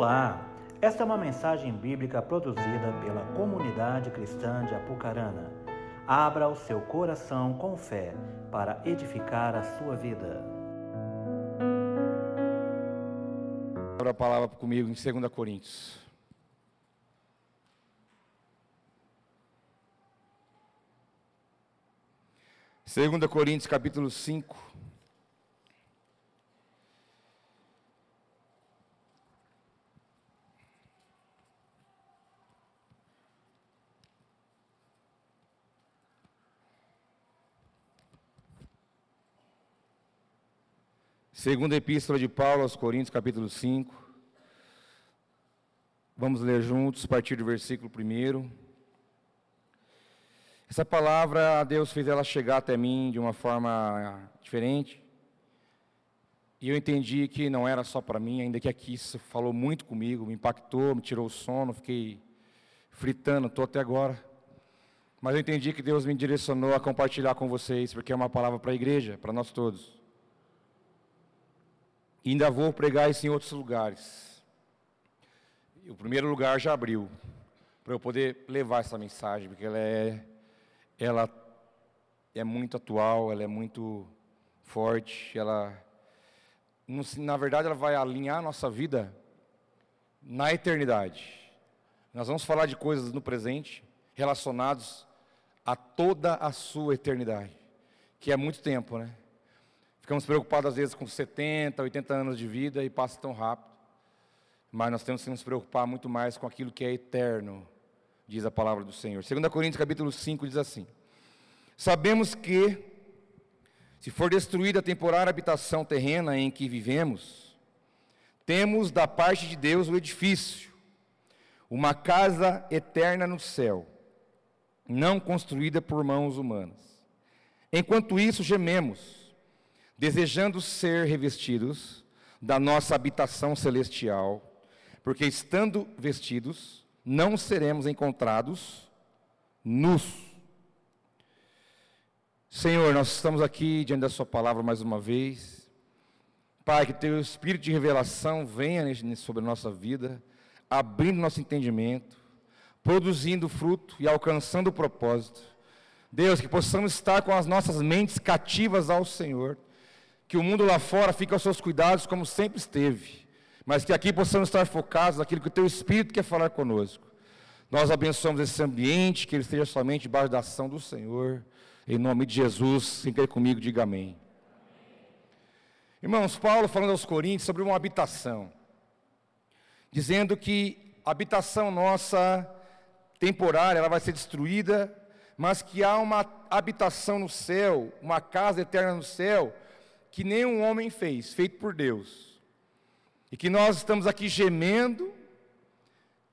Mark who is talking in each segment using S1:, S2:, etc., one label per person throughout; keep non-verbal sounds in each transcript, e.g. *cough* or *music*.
S1: Olá! Esta é uma mensagem bíblica produzida pela comunidade cristã de Apucarana. Abra o seu coração com fé para edificar a sua vida.
S2: Abra a palavra comigo em 2 Coríntios. Segunda Coríntios capítulo 5. Segunda Epístola de Paulo aos Coríntios, capítulo 5. Vamos ler juntos, a partir do versículo 1. Essa palavra, Deus fez ela chegar até mim de uma forma diferente. E eu entendi que não era só para mim, ainda que aqui isso falou muito comigo, me impactou, me tirou o sono, fiquei fritando, estou até agora. Mas eu entendi que Deus me direcionou a compartilhar com vocês, porque é uma palavra para a igreja, para nós todos. E ainda vou pregar isso em outros lugares. O primeiro lugar já abriu, para eu poder levar essa mensagem, porque ela é, ela é muito atual, ela é muito forte, ela, na verdade, ela vai alinhar a nossa vida na eternidade. Nós vamos falar de coisas no presente relacionados a toda a sua eternidade, que é muito tempo, né? Ficamos preocupados às vezes com 70, 80 anos de vida e passa tão rápido. Mas nós temos que nos preocupar muito mais com aquilo que é eterno, diz a palavra do Senhor. 2 Coríntios capítulo 5 diz assim: Sabemos que se for destruída a temporária habitação terrena em que vivemos, temos da parte de Deus o edifício, uma casa eterna no céu, não construída por mãos humanas. Enquanto isso, gememos desejando ser revestidos da nossa habitação celestial, porque estando vestidos, não seremos encontrados nus. Senhor, nós estamos aqui diante da Sua palavra mais uma vez. Pai, que Teu Espírito de revelação venha sobre a nossa vida, abrindo nosso entendimento, produzindo fruto e alcançando o propósito. Deus, que possamos estar com as nossas mentes cativas ao Senhor que o mundo lá fora fique aos seus cuidados como sempre esteve, mas que aqui possamos estar focados naquilo que o Teu Espírito quer falar conosco. Nós abençoamos esse ambiente, que ele esteja somente debaixo da ação do Senhor, em nome de Jesus, sem querer comigo, diga amém. Irmãos, Paulo falando aos Coríntios sobre uma habitação, dizendo que a habitação nossa temporária, ela vai ser destruída, mas que há uma habitação no céu, uma casa eterna no céu, que nenhum homem fez, feito por Deus. E que nós estamos aqui gemendo,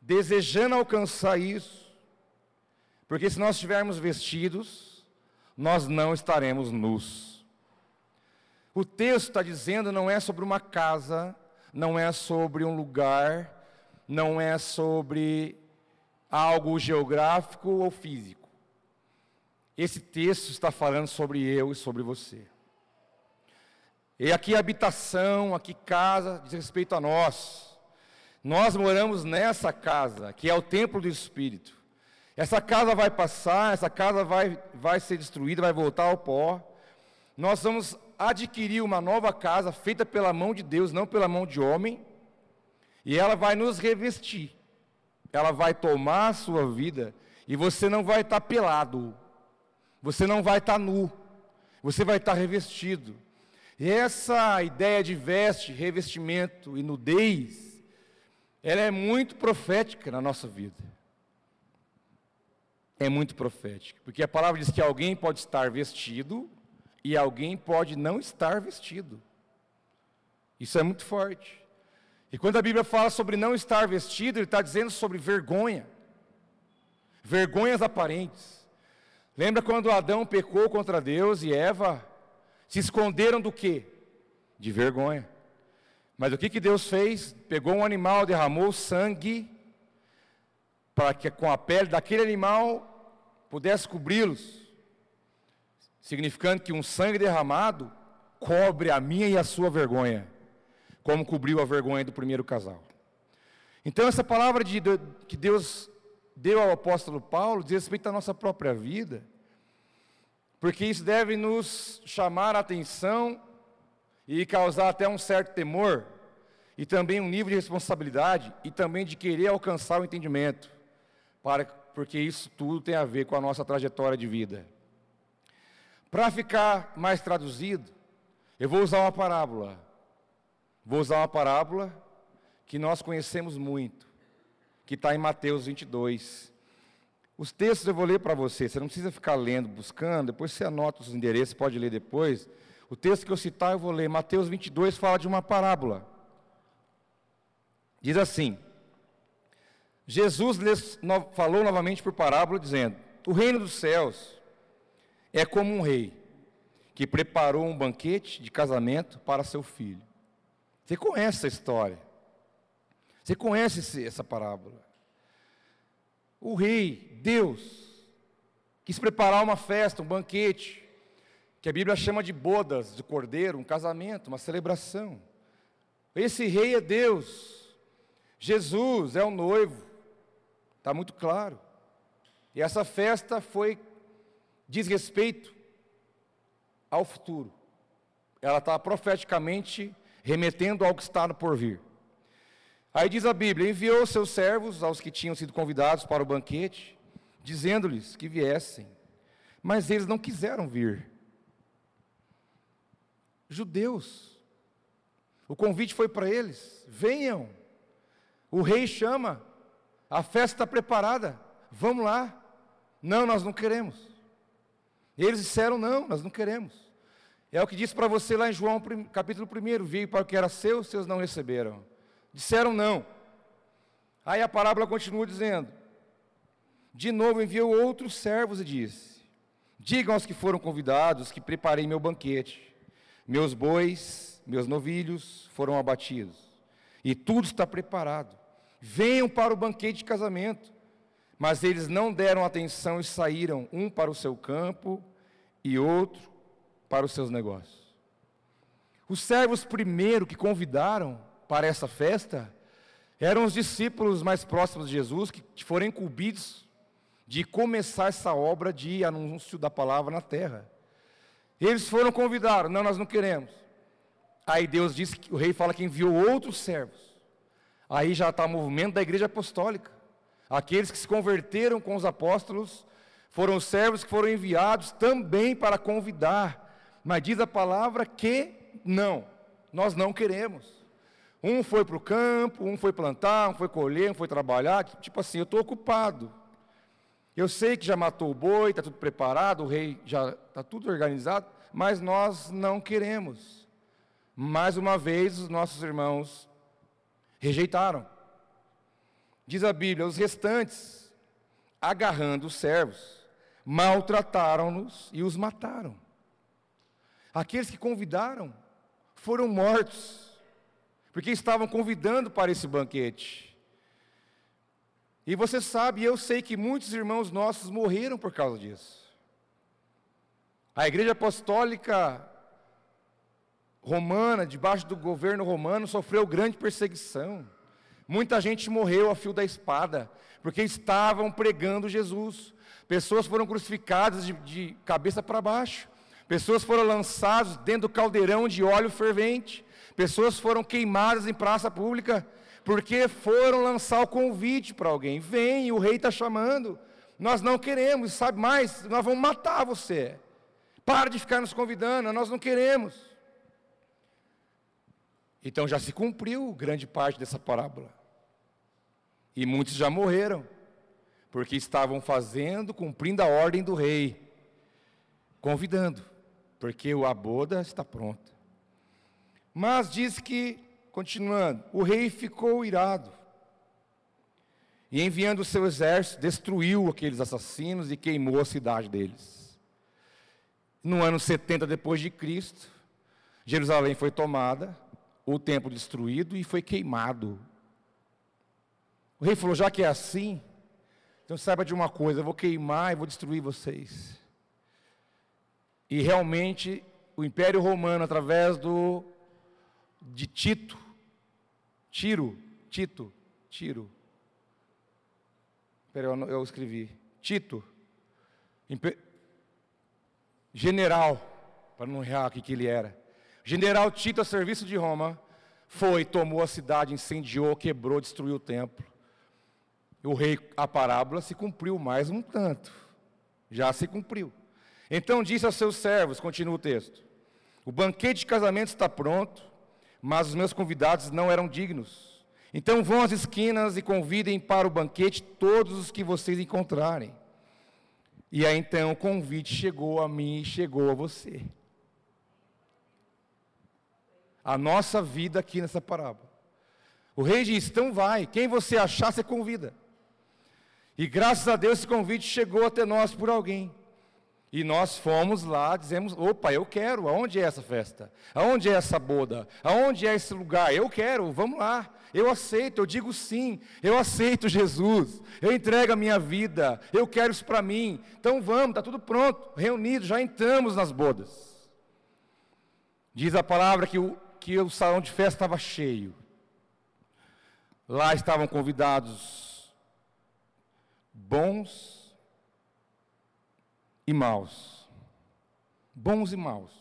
S2: desejando alcançar isso, porque se nós estivermos vestidos, nós não estaremos nus. O texto está dizendo não é sobre uma casa, não é sobre um lugar, não é sobre algo geográfico ou físico. Esse texto está falando sobre eu e sobre você. E aqui habitação, aqui casa, diz respeito a nós. Nós moramos nessa casa, que é o templo do Espírito. Essa casa vai passar, essa casa vai, vai ser destruída, vai voltar ao pó. Nós vamos adquirir uma nova casa feita pela mão de Deus, não pela mão de homem. E ela vai nos revestir. Ela vai tomar a sua vida e você não vai estar pelado. Você não vai estar nu. Você vai estar revestido. E essa ideia de veste, revestimento e nudez, ela é muito profética na nossa vida. É muito profética, porque a palavra diz que alguém pode estar vestido e alguém pode não estar vestido. Isso é muito forte. E quando a Bíblia fala sobre não estar vestido, ele está dizendo sobre vergonha, vergonhas aparentes. Lembra quando Adão pecou contra Deus e Eva se esconderam do quê? De vergonha. Mas o que, que Deus fez? Pegou um animal, derramou sangue, para que com a pele daquele animal pudesse cobri-los. Significando que um sangue derramado cobre a minha e a sua vergonha, como cobriu a vergonha do primeiro casal. Então, essa palavra de, de, que Deus deu ao apóstolo Paulo diz respeito à nossa própria vida, porque isso deve nos chamar a atenção e causar até um certo temor, e também um nível de responsabilidade, e também de querer alcançar o entendimento, para, porque isso tudo tem a ver com a nossa trajetória de vida. Para ficar mais traduzido, eu vou usar uma parábola. Vou usar uma parábola que nós conhecemos muito, que está em Mateus 22. Os textos eu vou ler para você, você não precisa ficar lendo, buscando, depois você anota os endereços, pode ler depois. O texto que eu citar eu vou ler. Mateus 22 fala de uma parábola. Diz assim: Jesus falou novamente por parábola, dizendo: O reino dos céus é como um rei que preparou um banquete de casamento para seu filho. Você conhece essa história? Você conhece essa parábola? O rei, Deus, quis preparar uma festa, um banquete, que a Bíblia chama de bodas de cordeiro, um casamento, uma celebração. Esse rei é Deus, Jesus é o noivo, está muito claro. E essa festa foi, diz respeito ao futuro. Ela está profeticamente remetendo ao que está por vir. Aí diz a Bíblia: enviou seus servos aos que tinham sido convidados para o banquete, dizendo-lhes que viessem, mas eles não quiseram vir. Judeus, o convite foi para eles: venham, o rei chama, a festa está preparada, vamos lá. Não, nós não queremos. Eles disseram: não, nós não queremos. É o que disse para você lá em João capítulo 1: veio para o que era seu, seus não receberam. Disseram não. Aí a parábola continua dizendo: De novo enviou outros servos e disse: Digam aos que foram convidados que preparei meu banquete. Meus bois, meus novilhos foram abatidos, e tudo está preparado. Venham para o banquete de casamento. Mas eles não deram atenção e saíram, um para o seu campo e outro para os seus negócios. Os servos primeiro que convidaram para essa festa eram os discípulos mais próximos de Jesus que foram incumbidos de começar essa obra de anúncio da palavra na terra. Eles foram convidados, não, nós não queremos. Aí Deus disse que o rei fala que enviou outros servos. Aí já está o movimento da igreja apostólica. Aqueles que se converteram com os apóstolos foram os servos que foram enviados também para convidar. Mas diz a palavra que não, nós não queremos. Um foi para o campo, um foi plantar, um foi colher, um foi trabalhar. Tipo assim, eu estou ocupado. Eu sei que já matou o boi, está tudo preparado, o rei já está tudo organizado, mas nós não queremos. Mais uma vez, os nossos irmãos rejeitaram. Diz a Bíblia: os restantes, agarrando os servos, maltrataram-nos e os mataram. Aqueles que convidaram foram mortos, porque estavam convidando para esse banquete. E você sabe, eu sei que muitos irmãos nossos morreram por causa disso. A igreja apostólica romana, debaixo do governo romano, sofreu grande perseguição. Muita gente morreu a fio da espada, porque estavam pregando Jesus. Pessoas foram crucificadas de, de cabeça para baixo. Pessoas foram lançadas dentro do caldeirão de óleo fervente. Pessoas foram queimadas em praça pública, porque foram lançar o convite para alguém. Vem, o rei está chamando. Nós não queremos, sabe mais? Nós vamos matar você. Para de ficar nos convidando, nós não queremos. Então já se cumpriu grande parte dessa parábola. E muitos já morreram, porque estavam fazendo, cumprindo a ordem do rei, convidando, porque a boda está pronta. Mas diz que, continuando, o rei ficou irado. E enviando o seu exército, destruiu aqueles assassinos e queimou a cidade deles. No ano 70 depois de Cristo, Jerusalém foi tomada, o templo destruído e foi queimado o rei falou: já que é assim, então saiba de uma coisa: eu vou queimar e vou destruir vocês. E realmente, o Império Romano, através do de Tito, Tiro, Tito, Tiro. Peraí, eu, eu escrevi. Tito. Imper... General, para não errar o que ele era. General Tito, a serviço de Roma, foi, tomou a cidade, incendiou, quebrou, destruiu o templo. O rei, a parábola se cumpriu mais um tanto. Já se cumpriu. Então disse aos seus servos, continua o texto: O banquete de casamento está pronto, mas os meus convidados não eram dignos. Então vão às esquinas e convidem para o banquete todos os que vocês encontrarem. E aí então o convite chegou a mim e chegou a você. A nossa vida aqui nessa parábola. O rei diz: então vai, quem você achar, você convida. E graças a Deus esse convite chegou até nós por alguém. E nós fomos lá, dizemos: opa, eu quero, aonde é essa festa? Aonde é essa boda? Aonde é esse lugar? Eu quero, vamos lá. Eu aceito, eu digo sim, eu aceito Jesus, eu entrego a minha vida, eu quero isso para mim. Então vamos, está tudo pronto, reunido, já entramos nas bodas. Diz a palavra que o, que o salão de festa estava cheio. Lá estavam convidados bons e maus. Bons e maus.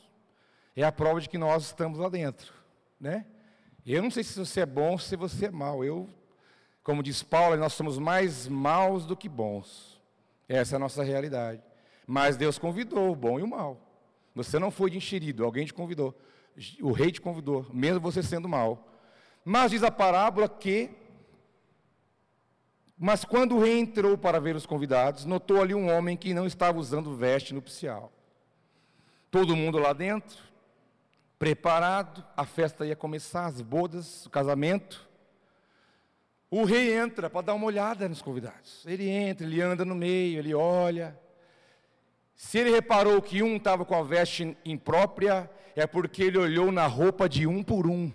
S2: É a prova de que nós estamos lá dentro, né? Eu não sei se você é bom ou se você é mau. Eu, como diz Paulo, nós somos mais maus do que bons. Essa é a nossa realidade. Mas Deus convidou o bom e o mal. Você não foi de enxerido, alguém te convidou. O rei te convidou, mesmo você sendo mal. Mas diz a parábola que mas quando o rei entrou para ver os convidados, notou ali um homem que não estava usando veste nupcial. Todo mundo lá dentro, preparado, a festa ia começar, as bodas, o casamento. O rei entra para dar uma olhada nos convidados. Ele entra, ele anda no meio, ele olha. Se ele reparou que um estava com a veste imprópria, é porque ele olhou na roupa de um por um.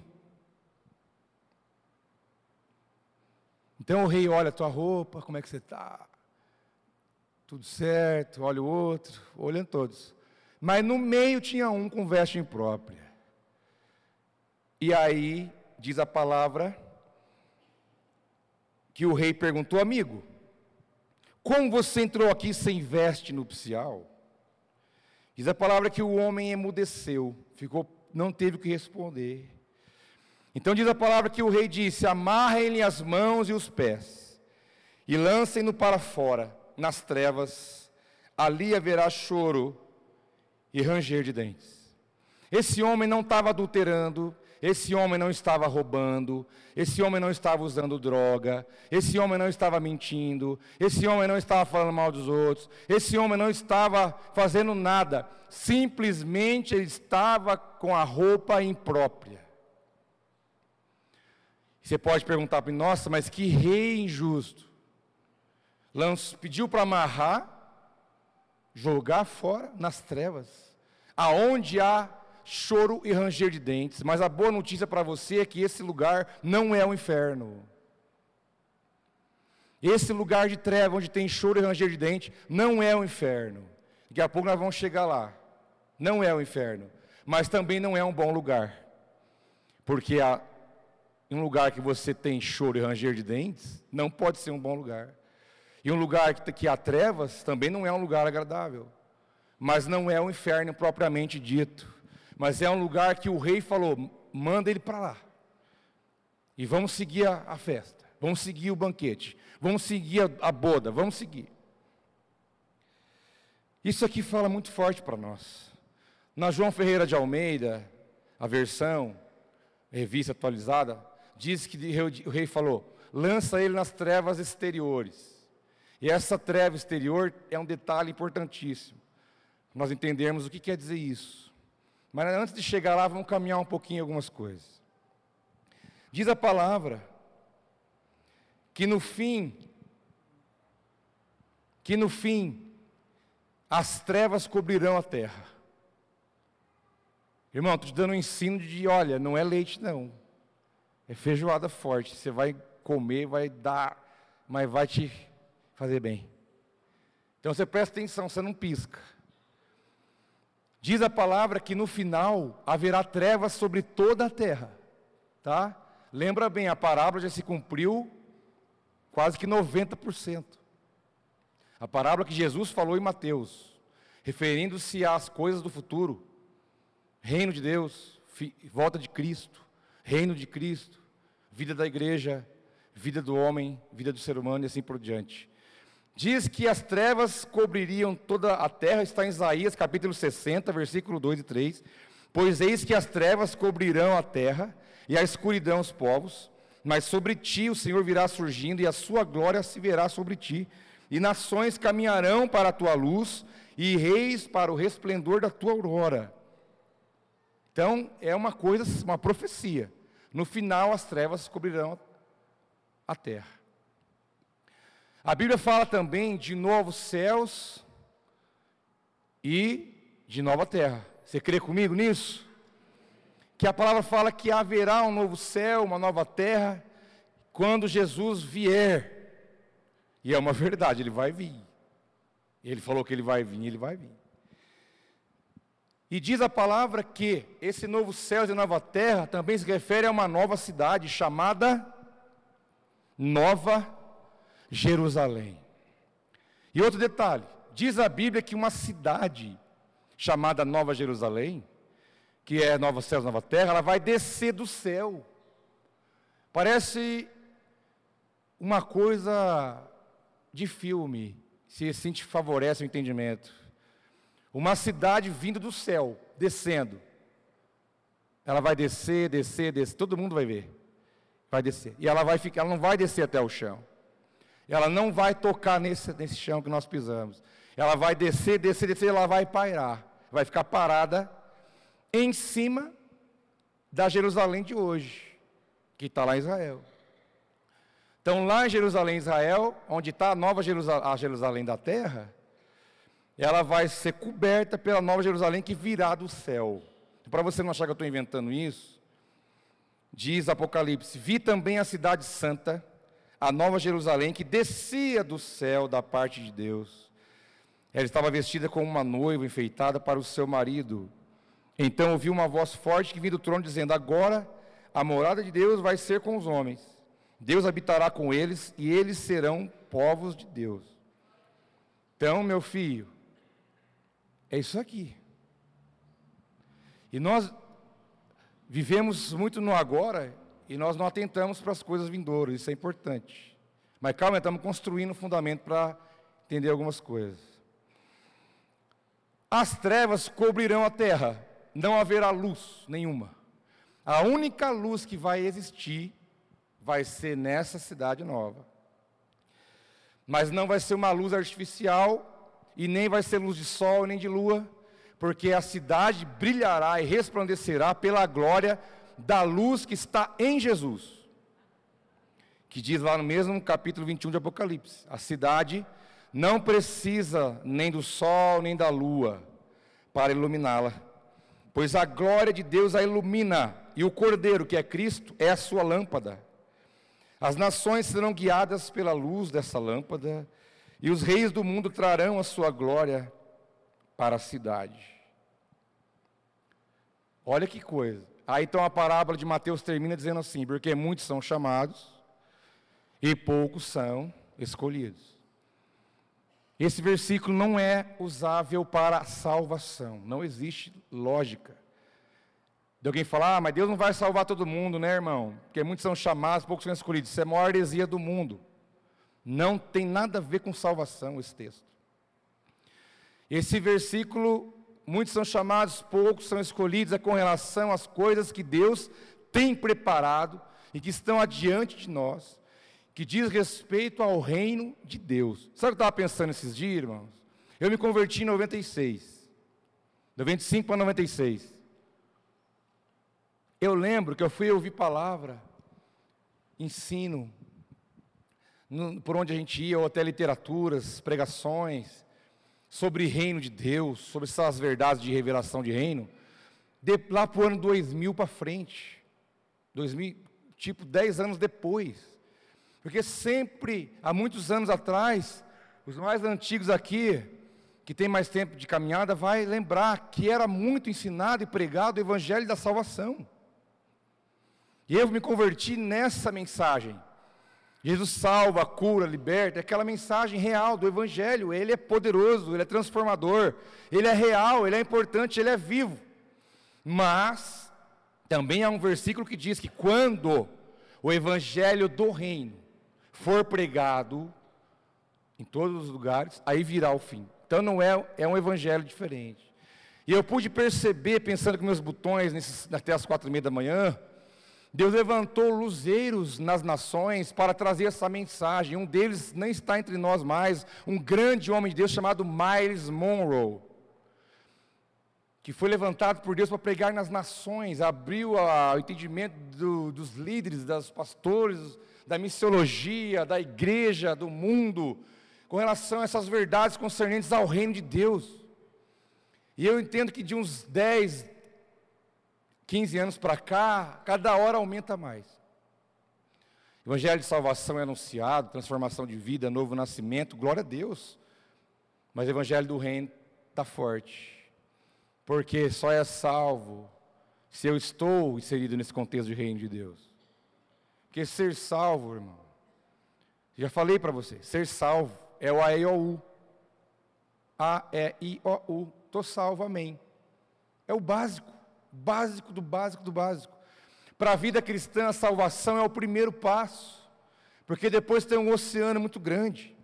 S2: Então o rei olha a tua roupa, como é que você está? Tudo certo, olha o outro, olhando todos. Mas no meio tinha um com veste imprópria. E aí, diz a palavra, que o rei perguntou, amigo, como você entrou aqui sem veste nupcial? Diz a palavra que o homem emudeceu, ficou, não teve o que responder. Então diz a palavra que o rei disse: amarrem-lhe as mãos e os pés, e lancem-no para fora, nas trevas, ali haverá choro e ranger de dentes. Esse homem não estava adulterando, esse homem não estava roubando, esse homem não estava usando droga, esse homem não estava mentindo, esse homem não estava falando mal dos outros, esse homem não estava fazendo nada, simplesmente ele estava com a roupa imprópria. Você pode perguntar para mim, nossa, mas que rei injusto. Lanço, pediu para amarrar, jogar fora nas trevas, aonde há choro e ranger de dentes. Mas a boa notícia para você é que esse lugar não é o inferno. Esse lugar de treva, onde tem choro e ranger de dentes, não é o inferno. Daqui a pouco nós vamos chegar lá. Não é o inferno. Mas também não é um bom lugar. Porque a, em um lugar que você tem choro e ranger de dentes, não pode ser um bom lugar. E um lugar que, há trevas também não é um lugar agradável. Mas não é o um inferno propriamente dito mas é um lugar que o rei falou: manda ele para lá. E vamos seguir a, a, festa, vamos seguir o banquete, vamos seguir a, a boda, vamos seguir. Isso aqui fala muito forte para nós. Na João Ferreira de Almeida, a versão, revista atualizada, diz que o rei falou: lança ele nas trevas exteriores. E essa treva exterior é um detalhe importantíssimo. Nós entendemos o que quer dizer isso. Mas antes de chegar lá, vamos caminhar um pouquinho algumas coisas. Diz a palavra que no fim, que no fim, as trevas cobrirão a terra. Irmão, estou te dando um ensino de, olha, não é leite não, é feijoada forte. Você vai comer, vai dar, mas vai te fazer bem. Então você presta atenção, você não pisca. Diz a palavra que no final haverá trevas sobre toda a terra, tá? Lembra bem, a parábola já se cumpriu quase que 90%. A parábola que Jesus falou em Mateus, referindo-se às coisas do futuro, reino de Deus, volta de Cristo, reino de Cristo, vida da igreja, vida do homem, vida do ser humano e assim por diante. Diz que as trevas cobririam toda a terra, está em Isaías capítulo 60, versículo 2 e 3. Pois eis que as trevas cobrirão a terra e a escuridão os povos, mas sobre ti o Senhor virá surgindo e a sua glória se verá sobre ti. E nações caminharão para a tua luz e reis para o resplendor da tua aurora. Então, é uma coisa, uma profecia. No final, as trevas cobrirão a terra. A Bíblia fala também de novos céus e de nova terra. Você crê comigo nisso? Que a palavra fala que haverá um novo céu, uma nova terra, quando Jesus vier. E é uma verdade, ele vai vir. Ele falou que ele vai vir, ele vai vir. E diz a palavra que esse novo céu e nova terra também se refere a uma nova cidade chamada Nova Jerusalém. E outro detalhe, diz a Bíblia que uma cidade chamada Nova Jerusalém, que é Nova Céu, Nova Terra, ela vai descer do céu. Parece uma coisa de filme, se assim te favorece o entendimento. Uma cidade vindo do céu, descendo. Ela vai descer, descer, descer, todo mundo vai ver. Vai descer. E ela vai ficar, ela não vai descer até o chão. Ela não vai tocar nesse, nesse chão que nós pisamos. Ela vai descer, descer, descer, ela vai pairar. Vai ficar parada em cima da Jerusalém de hoje, que está lá em Israel. Então, lá em Jerusalém, Israel, onde está a nova Jerusalém, a Jerusalém da terra, ela vai ser coberta pela nova Jerusalém que virá do céu. Para você não achar que eu estou inventando isso, diz Apocalipse: Vi também a cidade santa, a nova Jerusalém, que descia do céu da parte de Deus. Ela estava vestida como uma noiva enfeitada para o seu marido. Então ouvi uma voz forte que vinha do trono dizendo: Agora a morada de Deus vai ser com os homens Deus habitará com eles e eles serão povos de Deus. Então, meu filho, é isso aqui. E nós vivemos muito no agora e nós não atentamos para as coisas vindouras, isso é importante. Mas calma, estamos construindo um fundamento para entender algumas coisas. As trevas cobrirão a terra, não haverá luz nenhuma. A única luz que vai existir vai ser nessa cidade nova. Mas não vai ser uma luz artificial, e nem vai ser luz de sol nem de lua, porque a cidade brilhará e resplandecerá pela glória da luz que está em Jesus. Que diz lá no mesmo capítulo 21 de Apocalipse: a cidade não precisa nem do sol nem da lua para iluminá-la, pois a glória de Deus a ilumina, e o Cordeiro, que é Cristo, é a sua lâmpada. As nações serão guiadas pela luz dessa lâmpada, e os reis do mundo trarão a sua glória para a cidade. Olha que coisa. Aí então a parábola de Mateus termina dizendo assim: porque muitos são chamados e poucos são escolhidos. Esse versículo não é usável para a salvação, não existe lógica. De alguém falar, ah, mas Deus não vai salvar todo mundo, né, irmão? Porque muitos são chamados, poucos são escolhidos. Isso é a maior heresia do mundo. Não tem nada a ver com salvação esse texto. Esse versículo, muitos são chamados, poucos são escolhidos, é com relação às coisas que Deus tem preparado e que estão adiante de nós, que diz respeito ao reino de Deus. Sabe o que eu estava pensando esses dias, irmãos? Eu me converti em 96, 95 para 96. Eu lembro que eu fui ouvir palavra, ensino, no, por onde a gente ia, ou até literaturas, pregações, sobre reino de Deus, sobre essas verdades de revelação de reino, de, lá para o ano 2000 para frente, 2000, tipo 10 anos depois. Porque sempre, há muitos anos atrás, os mais antigos aqui, que tem mais tempo de caminhada, vai lembrar que era muito ensinado e pregado o evangelho da salvação. E eu me converti nessa mensagem. Jesus salva, cura, liberta, é aquela mensagem real do Evangelho. Ele é poderoso, ele é transformador, ele é real, ele é importante, ele é vivo. Mas, também há um versículo que diz que quando o Evangelho do Reino for pregado em todos os lugares, aí virá o fim. Então não é, é um Evangelho diferente. E eu pude perceber, pensando com meus botões nesses, até as quatro e meia da manhã, Deus levantou luzeiros nas nações para trazer essa mensagem. Um deles nem está entre nós mais, um grande homem de Deus chamado Miles Monroe, que foi levantado por Deus para pregar nas nações, abriu o entendimento do, dos líderes, dos pastores, da missiologia, da igreja, do mundo, com relação a essas verdades concernentes ao reino de Deus. E eu entendo que de uns 10, 15 anos para cá, cada hora aumenta mais. Evangelho de salvação é anunciado, transformação de vida, novo nascimento, glória a Deus. Mas o Evangelho do Reino está forte, porque só é salvo se eu estou inserido nesse contexto de Reino de Deus. Porque ser salvo, irmão, já falei para você, ser salvo é o A-E-O-U. A-E-I-O-U, estou salvo, amém. É o básico básico do básico do básico. Para a vida cristã, a salvação é o primeiro passo, porque depois tem um oceano muito grande.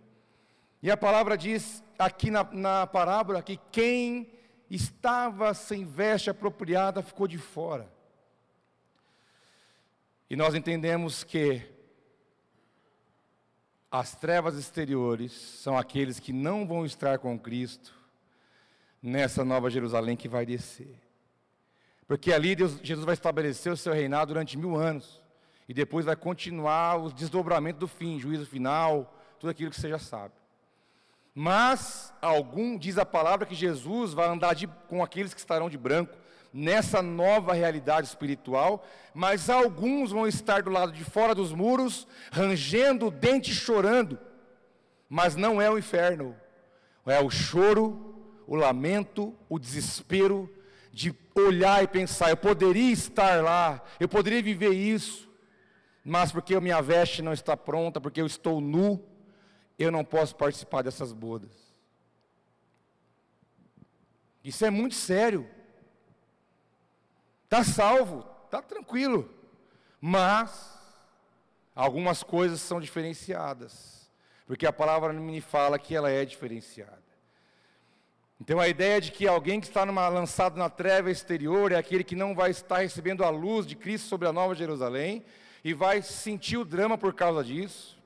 S2: E a palavra diz aqui na, na parábola que quem estava sem veste apropriada ficou de fora. E nós entendemos que as trevas exteriores são aqueles que não vão estar com Cristo nessa nova Jerusalém que vai descer. Porque ali Deus, Jesus vai estabelecer o seu reinado durante mil anos. E depois vai continuar os desdobramentos do fim, juízo final, tudo aquilo que você já sabe. Mas, algum, diz a palavra que Jesus vai andar de, com aqueles que estarão de branco, nessa nova realidade espiritual, mas alguns vão estar do lado de fora dos muros, rangendo o dente chorando. Mas não é o inferno, é o choro, o lamento, o desespero, de olhar e pensar, eu poderia estar lá, eu poderia viver isso, mas porque a minha veste não está pronta, porque eu estou nu, eu não posso participar dessas bodas. Isso é muito sério. Está salvo, está tranquilo, mas algumas coisas são diferenciadas, porque a palavra me fala que ela é diferenciada. Então a ideia de que alguém que está numa, lançado na treva exterior é aquele que não vai estar recebendo a luz de Cristo sobre a Nova Jerusalém e vai sentir o drama por causa disso.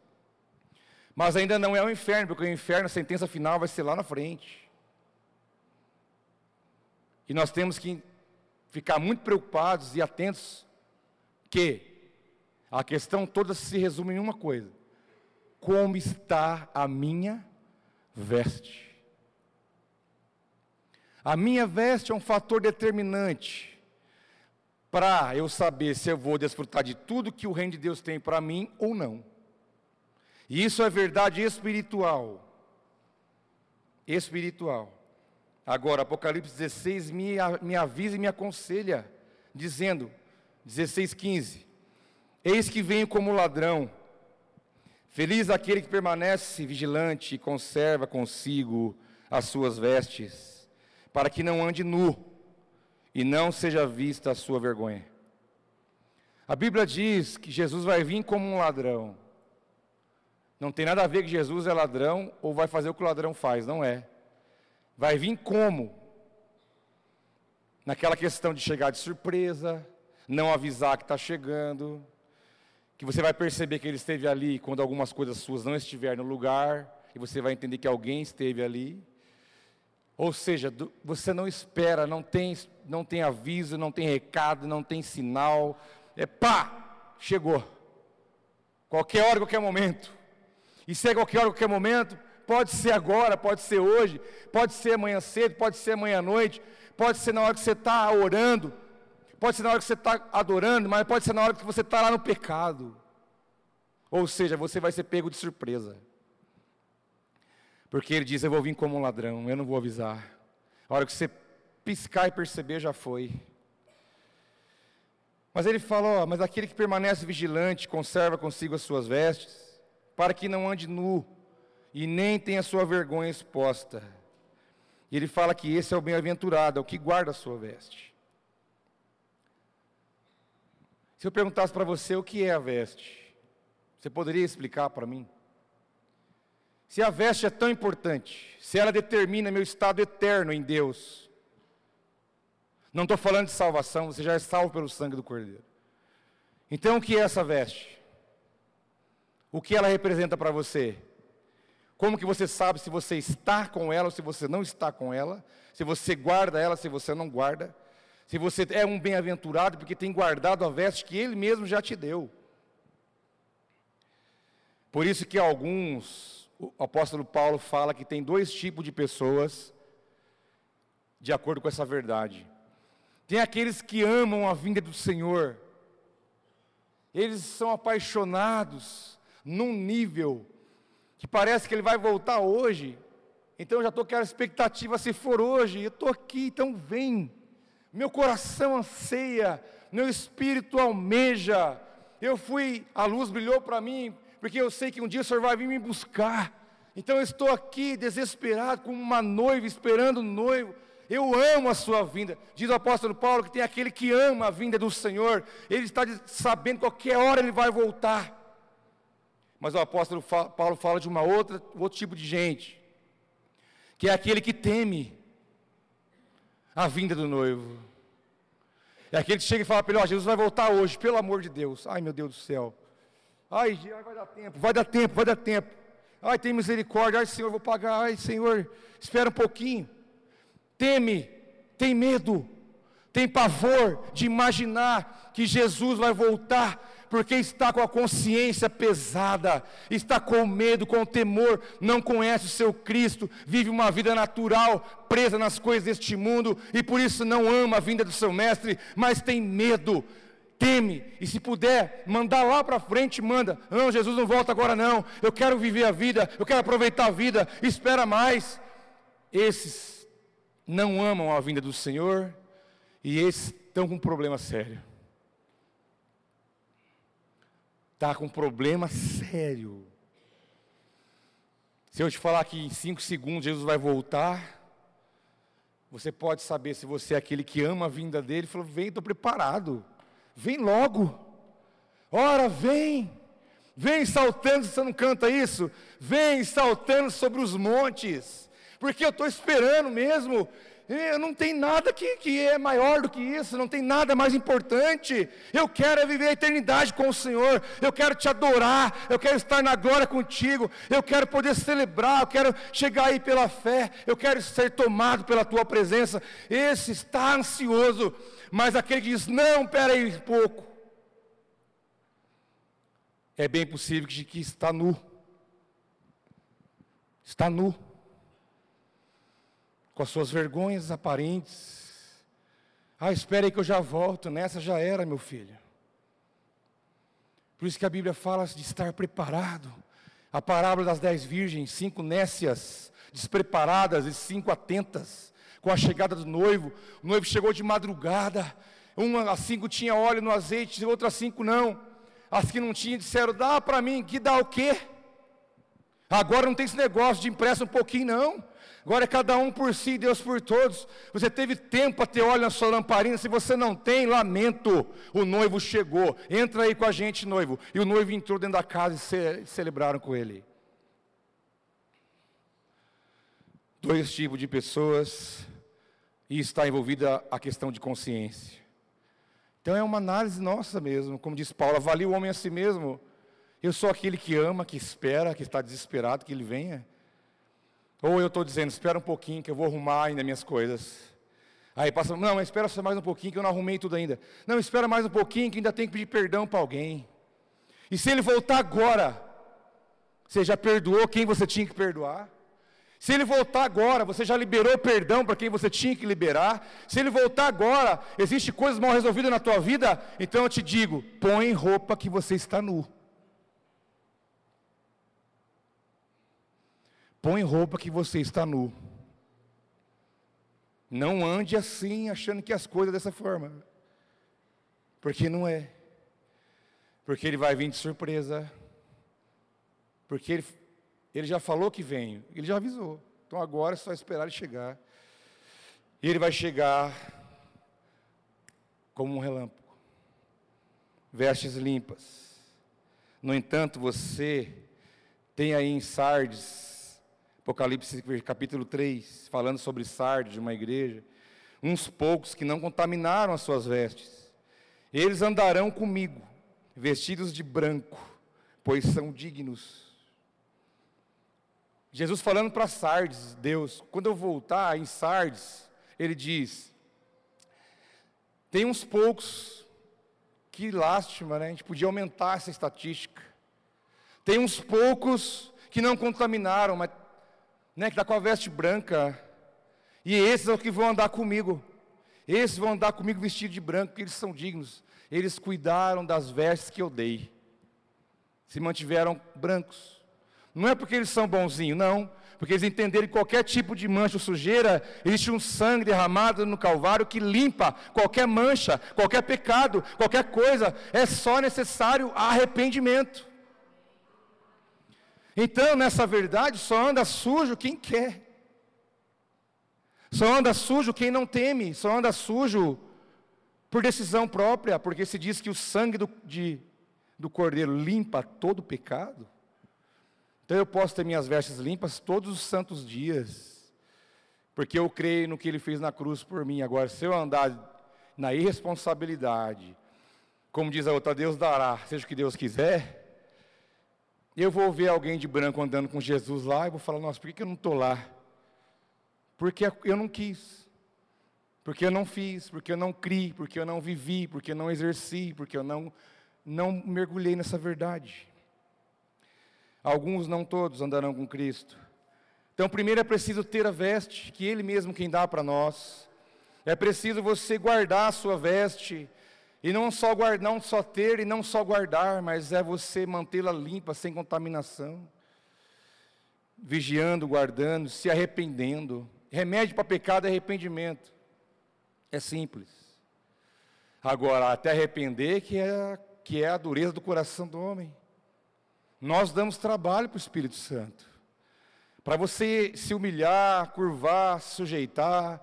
S2: Mas ainda não é o inferno, porque o inferno, a sentença final vai ser lá na frente. E nós temos que ficar muito preocupados e atentos que a questão toda se resume em uma coisa: como está a minha veste? A minha veste é um fator determinante para eu saber se eu vou desfrutar de tudo que o reino de Deus tem para mim ou não. E isso é verdade espiritual. Espiritual. Agora, Apocalipse 16 me, me avisa e me aconselha, dizendo, 16, 15: Eis que venho como ladrão. Feliz aquele que permanece vigilante e conserva consigo as suas vestes para que não ande nu e não seja vista a sua vergonha. A Bíblia diz que Jesus vai vir como um ladrão. Não tem nada a ver que Jesus é ladrão ou vai fazer o que o ladrão faz, não é. Vai vir como? Naquela questão de chegar de surpresa, não avisar que está chegando, que você vai perceber que ele esteve ali quando algumas coisas suas não estiverem no lugar, e você vai entender que alguém esteve ali. Ou seja, você não espera, não tem, não tem aviso, não tem recado, não tem sinal. É pá, chegou. Qualquer hora, qualquer momento. E se é qualquer hora, qualquer momento, pode ser agora, pode ser hoje, pode ser amanhã cedo, pode ser amanhã à noite, pode ser na hora que você está orando, pode ser na hora que você está adorando, mas pode ser na hora que você está lá no pecado. Ou seja, você vai ser pego de surpresa. Porque ele diz: Eu vou vir como um ladrão, eu não vou avisar. A hora que você piscar e perceber, já foi. Mas ele fala: Mas aquele que permanece vigilante, conserva consigo as suas vestes, para que não ande nu e nem tenha sua vergonha exposta. E ele fala que esse é o bem-aventurado, é o que guarda a sua veste. Se eu perguntasse para você o que é a veste, você poderia explicar para mim? Se a veste é tão importante, se ela determina meu estado eterno em Deus, não estou falando de salvação, você já é salvo pelo sangue do Cordeiro. Então, o que é essa veste? O que ela representa para você? Como que você sabe se você está com ela ou se você não está com ela? Se você guarda ela, se você não guarda? Se você é um bem-aventurado porque tem guardado a veste que ele mesmo já te deu. Por isso que alguns, o apóstolo Paulo fala que tem dois tipos de pessoas de acordo com essa verdade. Tem aqueles que amam a vinda do Senhor. Eles são apaixonados num nível que parece que ele vai voltar hoje. Então eu já estou com aquela expectativa, se for hoje, eu estou aqui, então vem. Meu coração anseia, meu espírito almeja. Eu fui, a luz brilhou para mim, porque eu sei que um dia o Senhor vai vir me buscar. Então eu estou aqui desesperado, como uma noiva esperando o noivo. Eu amo a sua vinda. Diz o apóstolo Paulo que tem aquele que ama a vinda do Senhor. Ele está sabendo que qualquer hora ele vai voltar. Mas o apóstolo Paulo fala de uma outra, outro tipo de gente, que é aquele que teme a vinda do noivo. É aquele que chega e fala para ele, ó, oh, Jesus vai voltar hoje, pelo amor de Deus. Ai, meu Deus do céu. Ai, vai dar tempo, vai dar tempo, vai dar tempo. Ai, tem misericórdia. Ai, Senhor, vou pagar. Ai, Senhor, espera um pouquinho. Teme, tem medo, tem pavor de imaginar que Jesus vai voltar porque está com a consciência pesada, está com medo, com temor, não conhece o seu Cristo, vive uma vida natural, presa nas coisas deste mundo, e por isso não ama a vinda do seu Mestre, mas tem medo, teme, e se puder, mandar lá para frente, manda. Não, Jesus não volta agora não. Eu quero viver a vida, eu quero aproveitar a vida, espera mais. Esses não amam a vinda do Senhor e esses estão com um problema sério. está com um problema sério. Se eu te falar que em cinco segundos Jesus vai voltar, você pode saber se você é aquele que ama a vinda dele, falou: vem, estou preparado, vem logo, ora, vem, vem saltando, você não canta isso? Vem saltando sobre os montes, porque eu estou esperando mesmo, não tem nada que, que é maior do que isso, não tem nada mais importante. Eu quero é viver a eternidade com o Senhor, eu quero te adorar, eu quero estar na glória contigo, eu quero poder celebrar, eu quero chegar aí pela fé, eu quero ser tomado pela tua presença. Esse está ansioso, mas aquele que diz: Não, peraí, pouco. É bem possível que, que está nu. Está nu com as suas vergonhas aparentes. Ah, espere aí que eu já volto, nessa já era, meu filho. Por isso que a Bíblia fala de estar preparado. A parábola das dez virgens, cinco nécias, despreparadas e cinco atentas, com a chegada do noivo. O noivo chegou de madrugada, uma, as cinco tinha óleo no azeite, outras cinco não. As que não tinham disseram, dá para mim, que dá o quê? Agora não tem esse negócio de empresta um pouquinho, não. Agora é cada um por si, Deus por todos. Você teve tempo para ter óleo na sua lamparina. Se você não tem, lamento. O noivo chegou. Entra aí com a gente, noivo. E o noivo entrou dentro da casa e ce celebraram com ele. Dois tipos de pessoas. E está envolvida a questão de consciência. Então é uma análise nossa mesmo. Como diz Paulo, avalie o homem a si mesmo. Eu sou aquele que ama, que espera, que está desesperado que ele venha. Ou eu estou dizendo, espera um pouquinho que eu vou arrumar ainda minhas coisas. Aí passa, não, mas espera só mais um pouquinho que eu não arrumei tudo ainda. Não, espera mais um pouquinho que ainda tem que pedir perdão para alguém. E se ele voltar agora, você já perdoou quem você tinha que perdoar? Se ele voltar agora, você já liberou perdão para quem você tinha que liberar? Se ele voltar agora, existe coisas mal resolvidas na tua vida? Então eu te digo, põe roupa que você está nu. Põe roupa que você está nu. Não ande assim, achando que as coisas dessa forma. Porque não é. Porque ele vai vir de surpresa. Porque ele, ele já falou que vem, ele já avisou. Então agora é só esperar ele chegar. E ele vai chegar como um relâmpago, vestes limpas. No entanto, você tem aí em Sardes, Apocalipse capítulo 3, falando sobre Sardes, de uma igreja, uns poucos que não contaminaram as suas vestes. Eles andarão comigo, vestidos de branco, pois são dignos. Jesus falando para Sardes, Deus, quando eu voltar em Sardes, ele diz: tem uns poucos, que lástima, né? A gente podia aumentar essa estatística. Tem uns poucos que não contaminaram, mas né, que está com a veste branca. E esses são os que vão andar comigo. Esses vão andar comigo vestidos de branco, porque eles são dignos. Eles cuidaram das vestes que eu dei. Se mantiveram brancos. Não é porque eles são bonzinhos, não. Porque eles entenderam que qualquer tipo de mancha ou sujeira, existe um sangue derramado no Calvário que limpa qualquer mancha, qualquer pecado, qualquer coisa. É só necessário arrependimento. Então, nessa verdade, só anda sujo quem quer. Só anda sujo quem não teme. Só anda sujo por decisão própria, porque se diz que o sangue do, de, do cordeiro limpa todo pecado. Então eu posso ter minhas vestes limpas todos os santos dias, porque eu creio no que ele fez na cruz por mim. Agora, se eu andar na irresponsabilidade, como diz a outra, Deus dará, seja o que Deus quiser, eu vou ver alguém de branco andando com Jesus lá e vou falar: nossa, por que eu não estou lá? Porque eu não quis, porque eu não fiz, porque eu não criei, porque eu não vivi, porque eu não exerci, porque eu não, não mergulhei nessa verdade. Alguns, não todos, andarão com Cristo. Então, primeiro é preciso ter a veste, que Ele mesmo quem dá para nós. É preciso você guardar a sua veste, e não só, guardar, não só ter e não só guardar, mas é você mantê-la limpa, sem contaminação. Vigiando, guardando, se arrependendo. Remédio para pecado é arrependimento. É simples. Agora, até arrepender, que é, que é a dureza do coração do homem. Nós damos trabalho para o Espírito Santo. Para você se humilhar, curvar, sujeitar,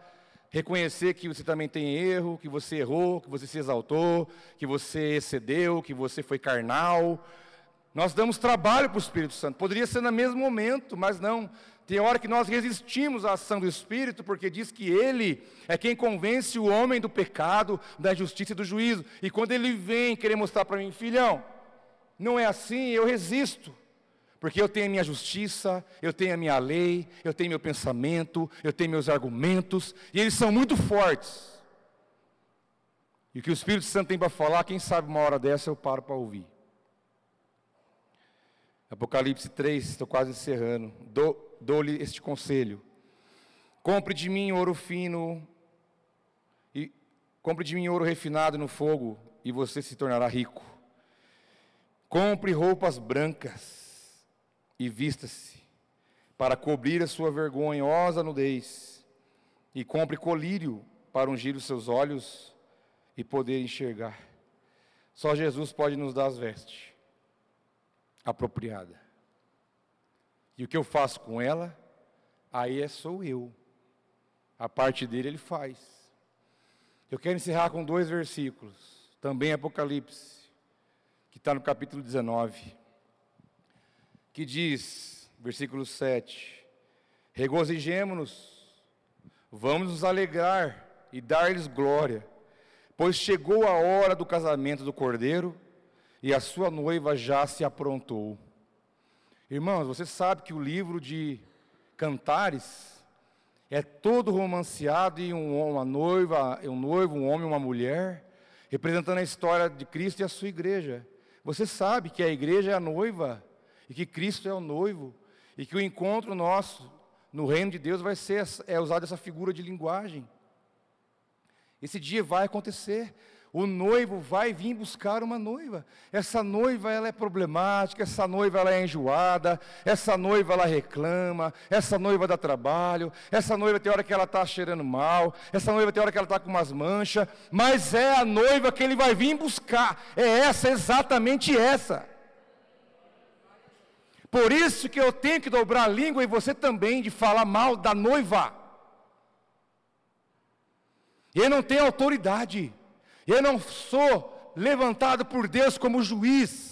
S2: reconhecer que você também tem erro, que você errou, que você se exaltou, que você excedeu, que você foi carnal. Nós damos trabalho para o Espírito Santo. Poderia ser no mesmo momento, mas não. Tem hora que nós resistimos à ação do Espírito, porque diz que Ele é quem convence o homem do pecado, da justiça e do juízo. E quando Ele vem querer mostrar para mim, filhão, não é assim, eu resisto. Porque eu tenho a minha justiça, eu tenho a minha lei, eu tenho meu pensamento, eu tenho meus argumentos, e eles são muito fortes. E o que o Espírito Santo tem para falar, quem sabe uma hora dessa eu paro para ouvir. Apocalipse 3, estou quase encerrando. Dou-lhe este conselho: compre de mim ouro fino, e compre de mim ouro refinado no fogo, e você se tornará rico. Compre roupas brancas e vista-se, para cobrir a sua vergonhosa nudez, e compre colírio para ungir os seus olhos e poder enxergar. Só Jesus pode nos dar as vestes apropriada. E o que eu faço com ela, aí é sou eu. A parte dele ele faz. Eu quero encerrar com dois versículos, também Apocalipse, que está no capítulo 19 que diz, versículo 7: Regozijemo-nos, vamos nos alegrar e dar-lhes glória, pois chegou a hora do casamento do cordeiro e a sua noiva já se aprontou. Irmãos, você sabe que o livro de Cantares é todo romanceado em um, uma noiva, um noivo, um homem, uma mulher, representando a história de Cristo e a sua igreja. Você sabe que a igreja é a noiva e que Cristo é o noivo, e que o encontro nosso no reino de Deus vai ser é usado essa figura de linguagem. Esse dia vai acontecer. O noivo vai vir buscar uma noiva. Essa noiva ela é problemática, essa noiva ela é enjoada, essa noiva ela reclama, essa noiva dá trabalho, essa noiva tem hora que ela está cheirando mal, essa noiva tem hora que ela está com umas manchas, mas é a noiva que ele vai vir buscar. É essa, exatamente essa. Por isso que eu tenho que dobrar a língua e você também de falar mal da noiva. Eu não tenho autoridade. Eu não sou levantado por Deus como juiz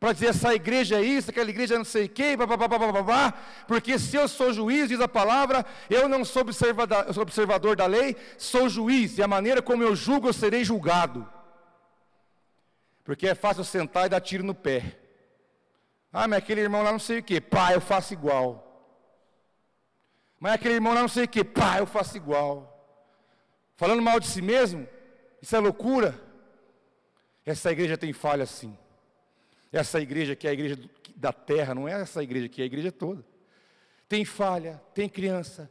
S2: para dizer essa igreja é isso, aquela igreja é não sei o quê, blá, porque se eu sou juiz, diz a palavra, eu não sou observador, da lei, sou juiz, e a maneira como eu julgo, eu serei julgado. Porque é fácil sentar e dar tiro no pé. Ah, mas aquele irmão lá não sei o quê, pá, eu faço igual. Mas aquele irmão lá não sei o quê, pá, eu faço igual. Falando mal de si mesmo, isso é loucura. Essa igreja tem falha sim. Essa igreja que é a igreja da terra, não é essa igreja que é a igreja toda. Tem falha, tem criança,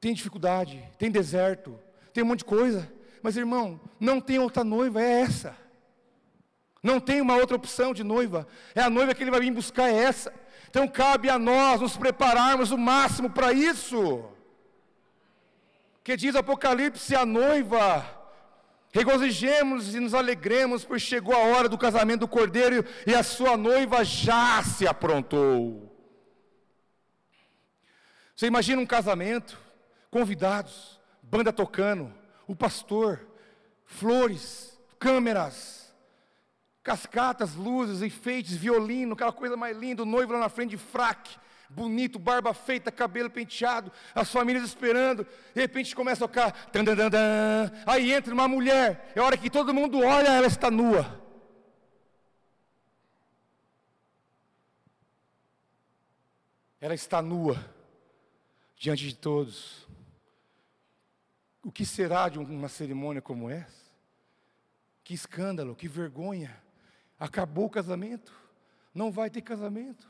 S2: tem dificuldade, tem deserto, tem um monte de coisa. Mas irmão, não tem outra noiva, é essa. Não tem uma outra opção de noiva. É a noiva que ele vai vir buscar, é essa. Então cabe a nós nos prepararmos o máximo para isso. Que diz Apocalipse, a noiva Regozijemos e nos alegremos, pois chegou a hora do casamento do cordeiro e a sua noiva já se aprontou. Você imagina um casamento, convidados, banda tocando, o pastor, flores, câmeras, cascatas, luzes, enfeites, violino, aquela coisa mais linda, o noivo lá na frente de fraque, bonito, barba feita, cabelo penteado, as famílias esperando, de repente começa a tocar, aí entra uma mulher, é hora que todo mundo olha, ela está nua. Ela está nua, diante de todos. O que será de uma cerimônia como essa? Que escândalo, que vergonha. Acabou o casamento, não vai ter casamento.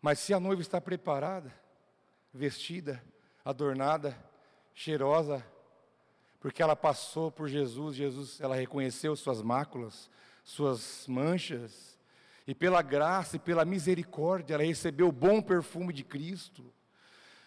S2: Mas se a noiva está preparada, vestida, adornada, cheirosa, porque ela passou por Jesus, Jesus, ela reconheceu suas máculas, suas manchas, e pela graça e pela misericórdia, ela recebeu o bom perfume de Cristo.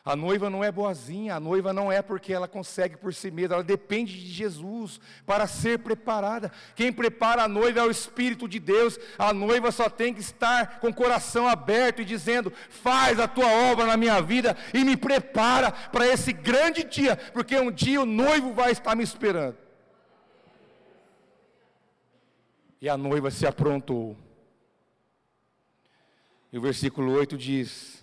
S2: A noiva não é boazinha, a noiva não é porque ela consegue por si mesma, ela depende de Jesus para ser preparada. Quem prepara a noiva é o Espírito de Deus. A noiva só tem que estar com o coração aberto e dizendo: Faz a tua obra na minha vida e me prepara para esse grande dia, porque um dia o noivo vai estar me esperando. E a noiva se aprontou. E o versículo 8 diz: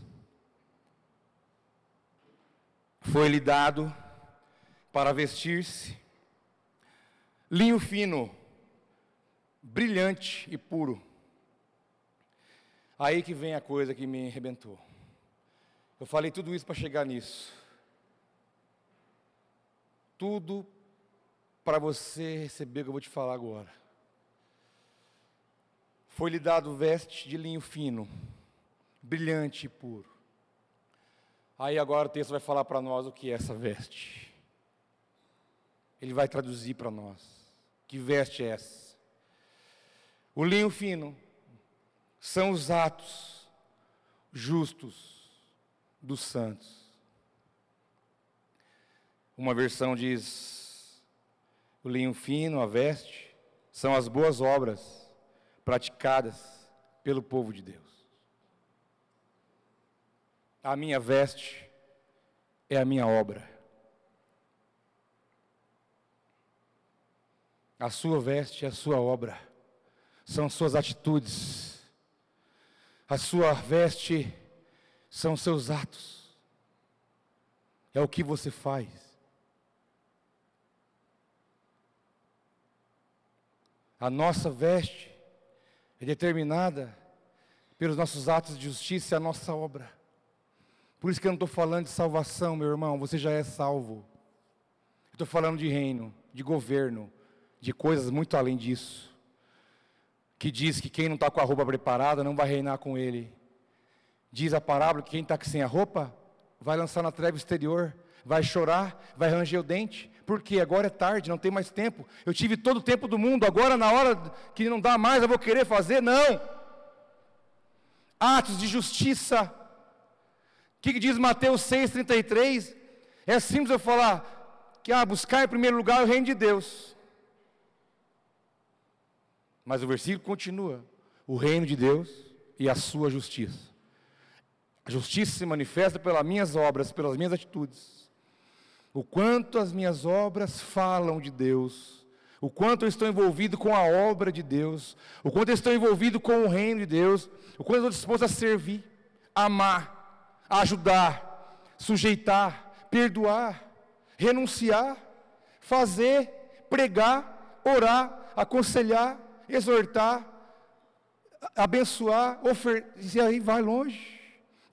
S2: foi-lhe dado para vestir-se linho fino, brilhante e puro. Aí que vem a coisa que me arrebentou. Eu falei tudo isso para chegar nisso. Tudo para você receber o que eu vou te falar agora. Foi-lhe dado veste de linho fino, brilhante e puro. Aí agora o texto vai falar para nós o que é essa veste. Ele vai traduzir para nós. Que veste é essa? O linho fino são os atos justos dos santos. Uma versão diz: o linho fino, a veste, são as boas obras praticadas pelo povo de Deus. A minha veste é a minha obra. A sua veste é a sua obra. São suas atitudes. A sua veste são seus atos. É o que você faz. A nossa veste é determinada pelos nossos atos de justiça e a nossa obra. Por isso que eu não estou falando de salvação, meu irmão, você já é salvo. Estou falando de reino, de governo, de coisas muito além disso. Que diz que quem não está com a roupa preparada não vai reinar com ele. Diz a parábola que quem está sem a roupa vai lançar na treva exterior, vai chorar, vai ranger o dente, porque agora é tarde, não tem mais tempo. Eu tive todo o tempo do mundo, agora na hora que não dá mais eu vou querer fazer? Não. Atos de justiça o que, que diz Mateus 6,33? É simples eu falar que ah, buscar em primeiro lugar o reino de Deus. Mas o versículo continua: o reino de Deus e a sua justiça. A justiça se manifesta pelas minhas obras, pelas minhas atitudes. O quanto as minhas obras falam de Deus, o quanto eu estou envolvido com a obra de Deus, o quanto eu estou envolvido com o reino de Deus, o quanto eu estou disposto a servir, amar, ajudar, sujeitar, perdoar, renunciar, fazer, pregar, orar, aconselhar, exortar, abençoar, oferecer, e aí vai longe.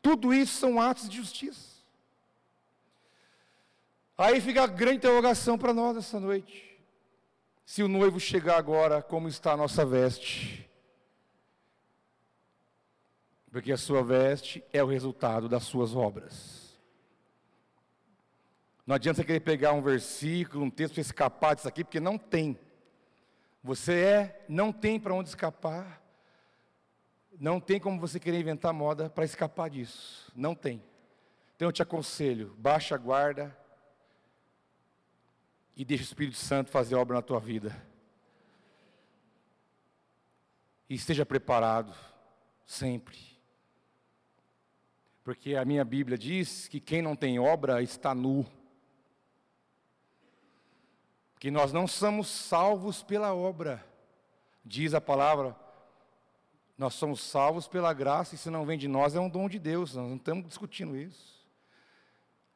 S2: Tudo isso são atos de justiça. Aí fica a grande interrogação para nós essa noite. Se o noivo chegar agora, como está a nossa veste? Porque a sua veste é o resultado das suas obras. Não adianta você querer pegar um versículo, um texto para escapar disso aqui, porque não tem. Você é, não tem para onde escapar. Não tem como você querer inventar moda para escapar disso. Não tem. Então eu te aconselho, baixa a guarda e deixa o Espírito Santo fazer obra na tua vida. E esteja preparado sempre. Porque a minha Bíblia diz que quem não tem obra está nu. Que nós não somos salvos pela obra. Diz a palavra, nós somos salvos pela graça, e se não vem de nós, é um dom de Deus. Nós não estamos discutindo isso.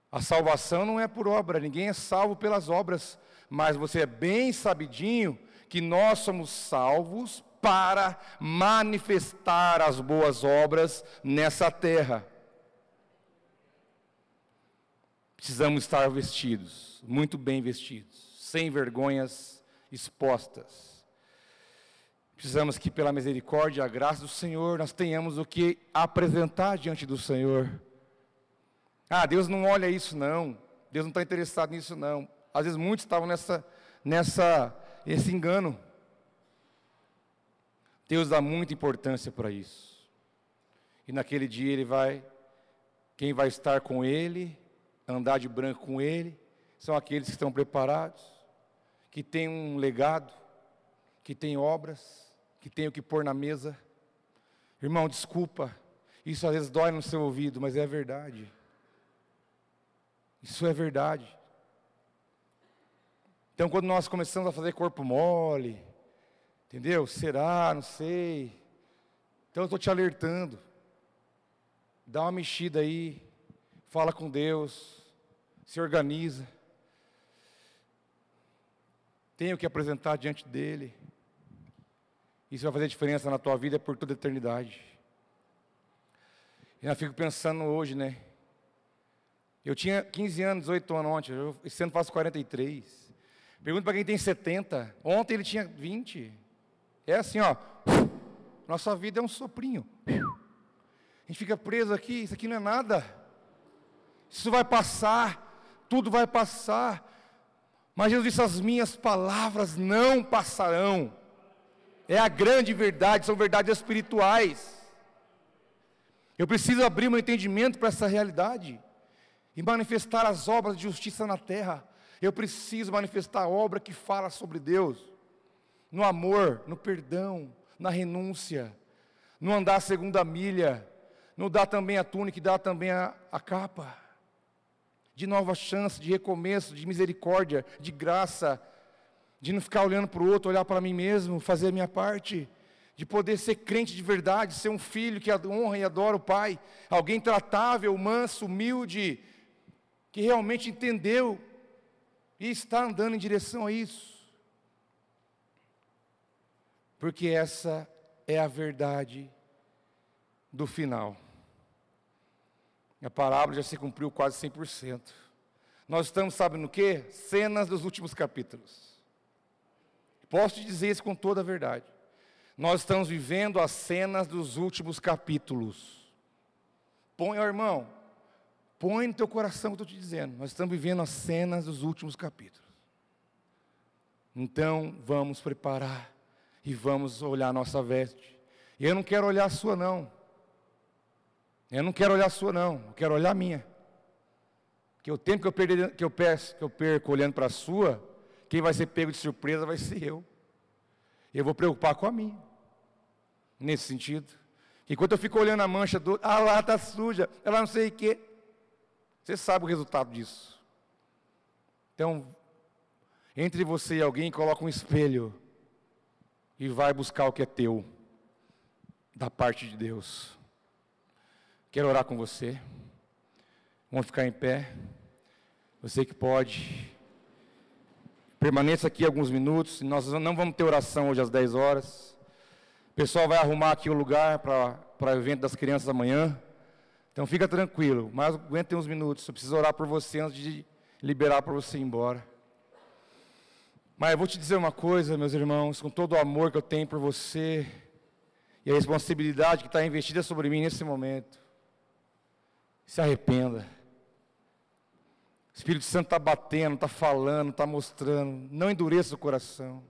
S2: A salvação não é por obra, ninguém é salvo pelas obras, mas você é bem sabidinho que nós somos salvos para manifestar as boas obras nessa terra. Precisamos estar vestidos, muito bem vestidos, sem vergonhas expostas. Precisamos que, pela misericórdia e a graça do Senhor, nós tenhamos o que apresentar diante do Senhor. Ah, Deus não olha isso, não. Deus não está interessado nisso, não. Às vezes muitos estavam nessa, nessa, esse engano. Deus dá muita importância para isso. E naquele dia Ele vai, quem vai estar com Ele, andar de branco com Ele, são aqueles que estão preparados, que têm um legado, que têm obras que tenho que pôr na mesa. Irmão, desculpa, isso às vezes dói no seu ouvido, mas é verdade. Isso é verdade. Então, quando nós começamos a fazer corpo mole, entendeu? Será? Não sei. Então, eu estou te alertando. Dá uma mexida aí, fala com Deus, se organiza. Tenho que apresentar diante dEle. Isso vai fazer diferença na tua vida por toda a eternidade. Eu fico pensando hoje, né? Eu tinha 15 anos, 18 anos ontem, eu, ano faço 43. Pergunta para quem tem 70. Ontem ele tinha 20. É assim, ó. Nossa vida é um soprinho. A gente fica preso aqui, isso aqui não é nada. Isso vai passar, tudo vai passar. Mas Jesus disse: as minhas palavras não passarão. É a grande verdade, são verdades espirituais. Eu preciso abrir meu entendimento para essa realidade e manifestar as obras de justiça na terra. Eu preciso manifestar a obra que fala sobre Deus, no amor, no perdão, na renúncia, no andar a segunda milha, no dar também a túnica e dar também a, a capa, de nova chance, de recomeço, de misericórdia, de graça, de não ficar olhando para o outro, olhar para mim mesmo, fazer a minha parte, de poder ser crente de verdade, ser um filho que honra e adora o Pai, alguém tratável, manso, humilde, que realmente entendeu e está andando em direção a isso. Porque essa é a verdade do final. A parábola já se cumpriu quase 100%. Nós estamos, sabe no que? Cenas dos últimos capítulos. Posso te dizer isso com toda a verdade. Nós estamos vivendo as cenas dos últimos capítulos. Põe, irmão, põe no teu coração o que eu estou te dizendo. Nós estamos vivendo as cenas dos últimos capítulos. Então, vamos preparar e vamos olhar a nossa veste. E eu não quero olhar a sua, não. Eu não quero olhar a sua, não. Eu quero olhar a minha. Porque o tempo que eu, perdi, que eu, peço, que eu perco olhando para a sua, quem vai ser pego de surpresa vai ser eu. Eu vou preocupar com a mim. Nesse sentido. Enquanto eu fico olhando a mancha do, ah lá está suja, ela não sei o quê. Você sabe o resultado disso. Então, entre você e alguém, coloca um espelho e vai buscar o que é teu, da parte de Deus. Quero orar com você. Vamos ficar em pé. Você que pode. Permaneça aqui alguns minutos. Nós não vamos ter oração hoje às 10 horas. O pessoal vai arrumar aqui o lugar para o evento das crianças amanhã. Então fica tranquilo, mas aguente uns minutos. Eu preciso orar por você antes de liberar para você ir embora. Mas eu vou te dizer uma coisa, meus irmãos, com todo o amor que eu tenho por você e a responsabilidade que está investida sobre mim nesse momento. Se arrependa. O Espírito Santo está batendo, está falando, está mostrando. Não endureça o coração.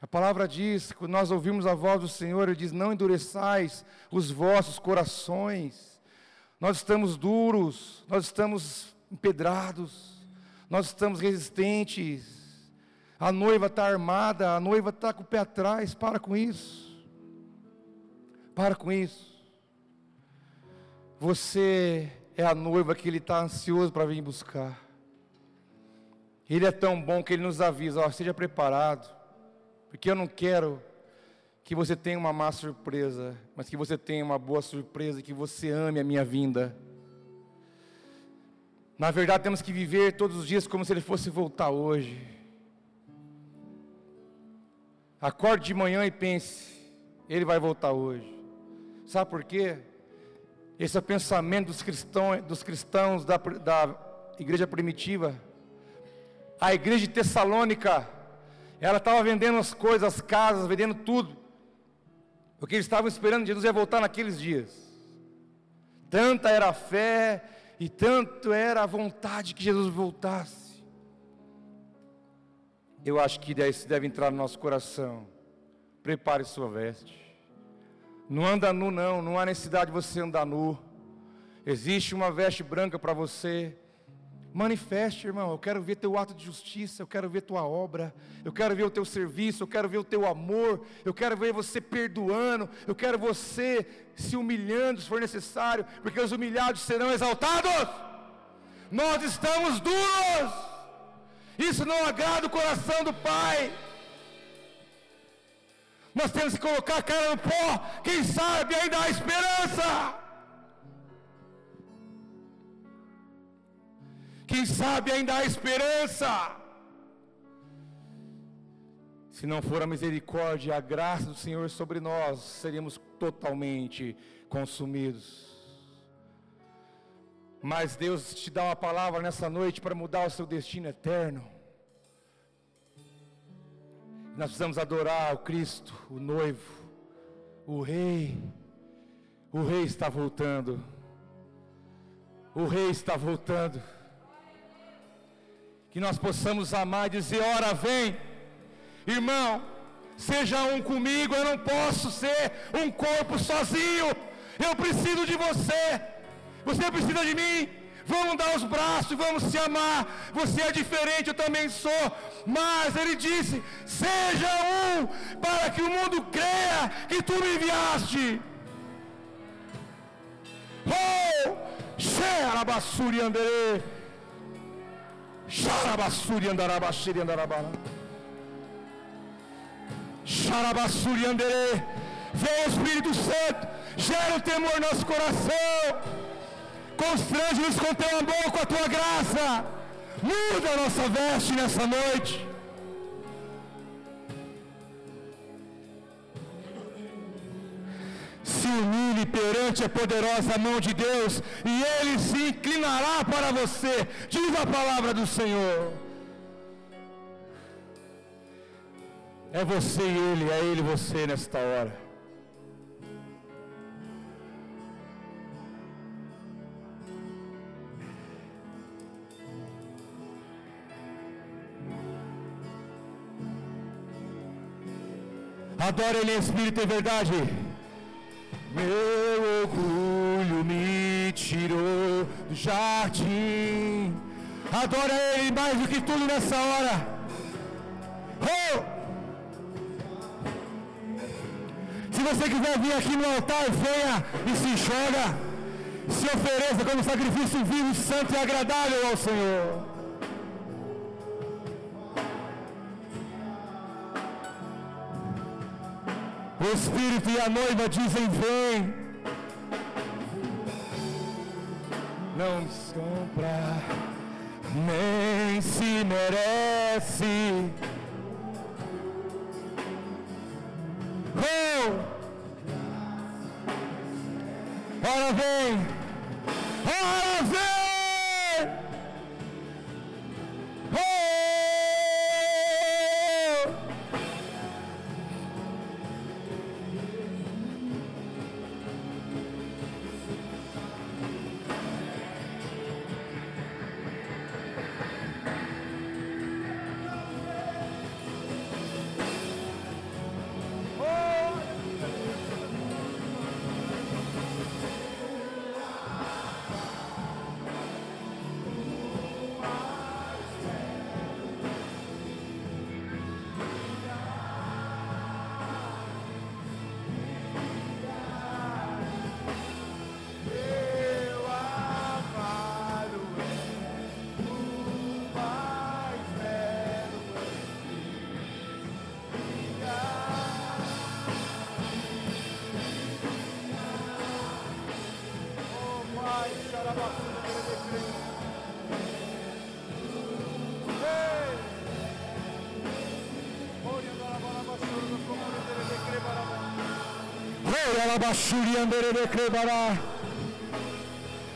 S2: A palavra diz, quando nós ouvimos a voz do Senhor, Ele diz: Não endureçais os vossos corações. Nós estamos duros, nós estamos empedrados, nós estamos resistentes. A noiva está armada, a noiva está com o pé atrás. Para com isso. Para com isso. Você é a noiva que ele está ansioso para vir buscar. Ele é tão bom que ele nos avisa: ó, seja preparado, porque eu não quero que você tenha uma má surpresa, mas que você tenha uma boa surpresa, que você ame a minha vinda. Na verdade, temos que viver todos os dias como se ele fosse voltar hoje. Acorde de manhã e pense, ele vai voltar hoje. Sabe por quê? Esse é o pensamento dos cristãos, dos cristãos da, da igreja primitiva. A igreja de Tessalônica, ela estava vendendo as coisas, as casas, vendendo tudo. Porque eles estavam esperando Jesus ia voltar naqueles dias. Tanta era a fé e tanto era a vontade que Jesus voltasse. Eu acho que isso deve entrar no nosso coração. Prepare sua veste. Não anda nu, não. Não há necessidade de você andar nu. Existe uma veste branca para você. Manifeste, irmão. Eu quero ver teu ato de justiça, eu quero ver tua obra, eu quero ver o teu serviço, eu quero ver o teu amor, eu quero ver você perdoando, eu quero você se humilhando se for necessário, porque os humilhados serão exaltados. Nós estamos duros. Isso não agrada o coração do Pai. Nós temos que colocar a cara no pó. Quem sabe ainda há esperança. Quem sabe ainda há esperança. Se não for a misericórdia e a graça do Senhor sobre nós, seríamos totalmente consumidos. Mas Deus te dá uma palavra nessa noite para mudar o seu destino eterno. Nós precisamos adorar o Cristo, o noivo, o Rei. O Rei está voltando. O Rei está voltando que nós possamos amar e dizer: ora vem, irmão, seja um comigo, eu não posso ser um corpo sozinho, eu preciso de você, você precisa de mim. Vamos dar os braços, vamos se amar. Você é diferente, eu também sou. Mas ele disse: Seja um, para que o mundo creia que tu me enviaste. Oh, Xerabassuri Andere. Xarabassuri andarabaxiri andarabara. Xarabassuri andere. Vem Espírito Santo, gera o temor no nosso coração. Constrange-nos com teu amor, com a tua graça. Muda a nossa veste nessa noite. se humilhe perante a poderosa mão de Deus e Ele se inclinará para você. Diz a palavra do Senhor. É você e Ele, é Ele e você nesta hora. Adore Ele em espírito e verdade. Meu orgulho me tirou do jardim. Adora Ele mais do que tudo nessa hora. Oh! Se Se você quiser vir aqui no altar, venha e se joga. Se ofereça como sacrifício vivo, santo e agradável ao Senhor. O Espírito e a noiva dizem: Vem. Não se compra, nem se merece. Oh! Ora vem!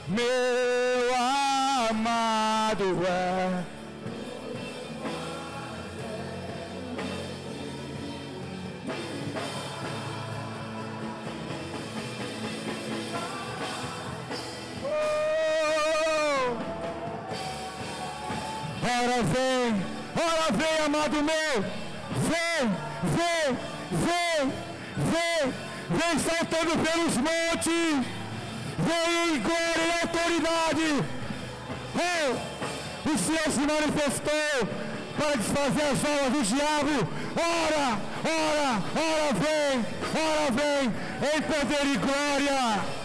S2: Meu amado é. Oh! Ora vem, saltando pelos montes, vem em glória e autoridade. Oh, o Senhor se manifestou para desfazer as obras do diabo. Ora, ora, ora vem, ora vem, em poder e glória.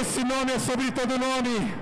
S2: Esse nome é sobre todo nome.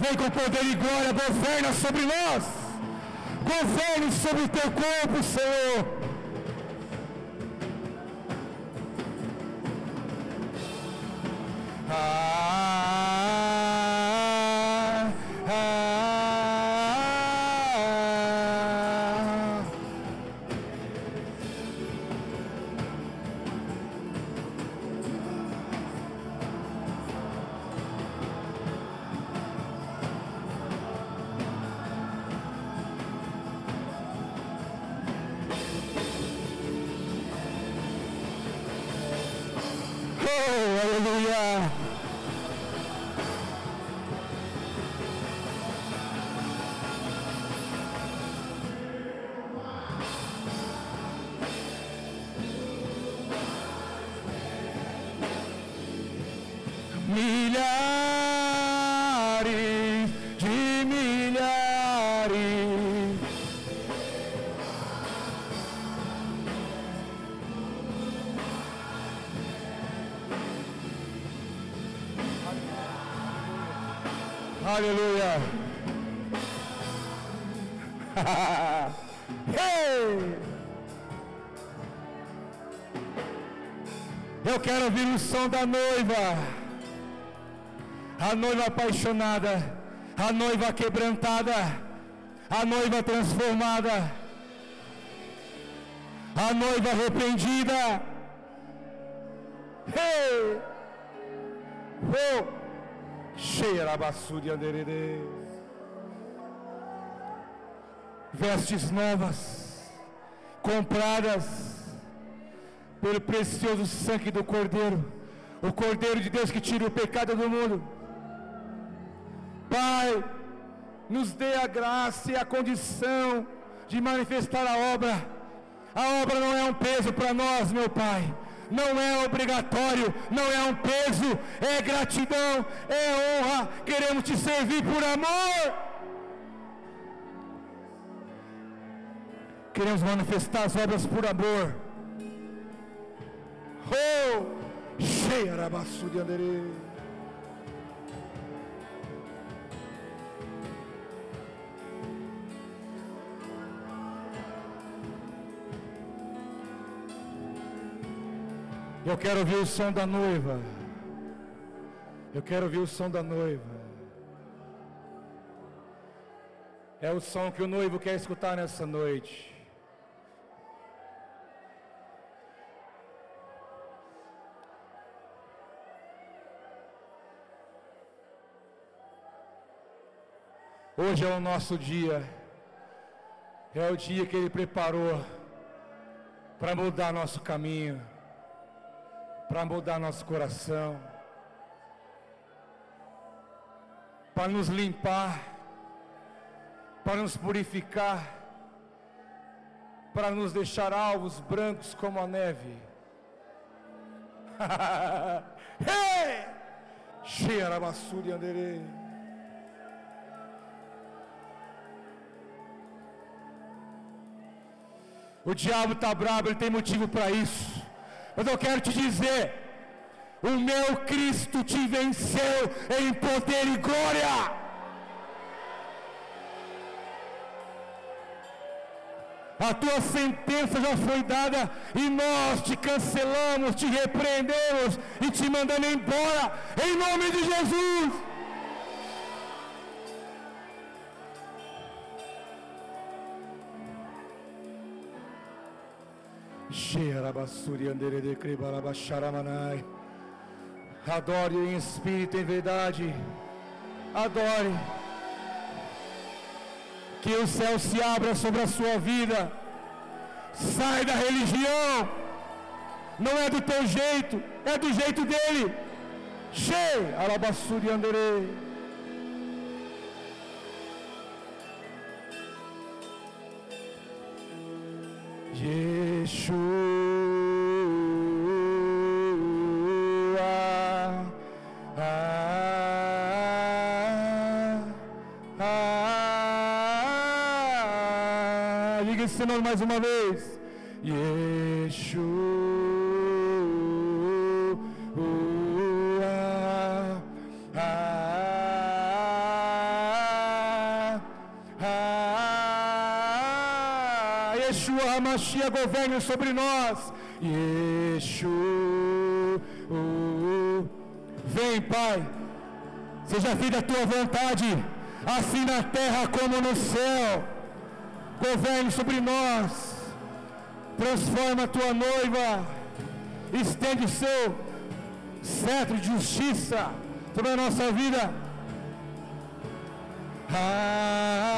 S2: Vem com poder e glória, governa sobre nós. Governe sobre o teu corpo, Senhor. Aleluia. *laughs* hey! Eu quero ouvir o som da noiva. A noiva apaixonada, a noiva quebrantada, a noiva transformada, a noiva Cheirabassuri anderere. Vestes novas, compradas pelo precioso sangue do Cordeiro, o Cordeiro de Deus que tira o pecado do mundo. Pai, nos dê a graça e a condição de manifestar a obra. A obra não é um peso para nós, meu Pai não é obrigatório, não é um peso, é gratidão, é honra. Queremos te servir por amor. Queremos manifestar as obras por amor. Oh, cheia arabaçu de anderê. Eu quero ouvir o som da noiva. Eu quero ouvir o som da noiva. É o som que o noivo quer escutar nessa noite. Hoje é o nosso dia. É o dia que Ele preparou para mudar nosso caminho para mudar nosso coração, para nos limpar, para nos purificar, para nos deixar alvos brancos como a neve. *laughs* Cheiramassuri anderei. O diabo está bravo, ele tem motivo para isso. Mas eu quero te dizer: o meu Cristo te venceu em poder e glória. A tua sentença já foi dada e nós te cancelamos, te repreendemos e te mandamos embora em nome de Jesus. Adore em espírito e em verdade. Adore. Que o céu se abra sobre a sua vida. Sai da religião. Não é do teu jeito, é do jeito dele. Che, alabassuri andere. Nome mais uma vez. Yeshua. Mashiach governe sobre nós. Yeshua. Vem, Pai. Seja feita a tua vontade, assim na terra como no céu. Governe sobre nós. Transforma a tua noiva. Estende o seu cetro de justiça sobre a nossa vida. Ah,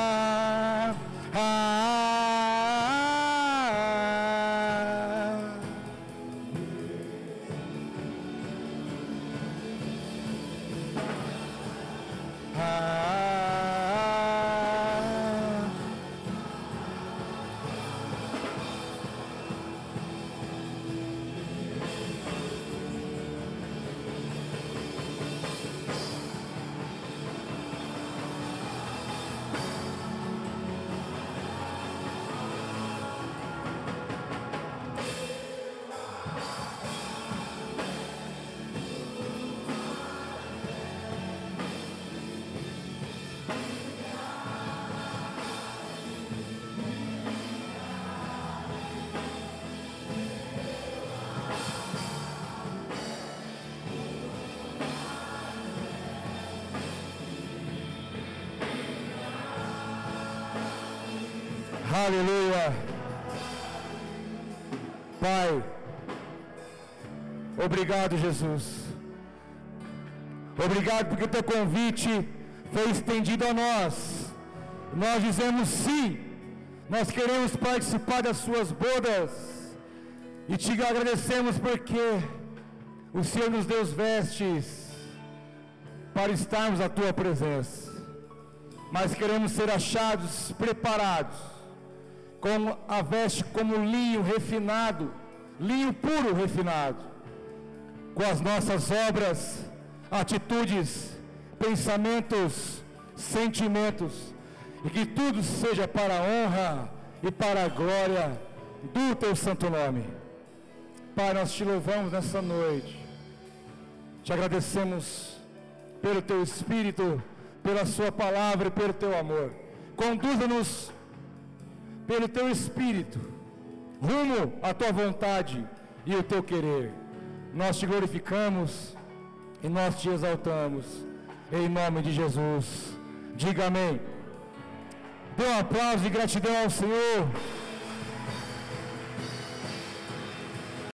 S2: obrigado, Jesus. Obrigado porque o teu convite foi estendido a nós. Nós dizemos sim. Nós queremos participar das suas bodas. E te agradecemos porque o Senhor nos deu vestes para estarmos à tua presença. Mas queremos ser achados preparados com a veste como linho refinado, linho puro refinado, com as nossas obras atitudes, pensamentos, sentimentos, e que tudo seja para a honra e para a glória do teu santo nome. Pai, nós te louvamos nessa noite, te agradecemos pelo teu Espírito, pela Sua palavra e pelo teu amor. Conduza-nos pelo teu Espírito, rumo à tua vontade e o teu querer. Nós te glorificamos e nós te exaltamos, em nome de Jesus. Diga amém. Dê um aplauso de gratidão ao Senhor.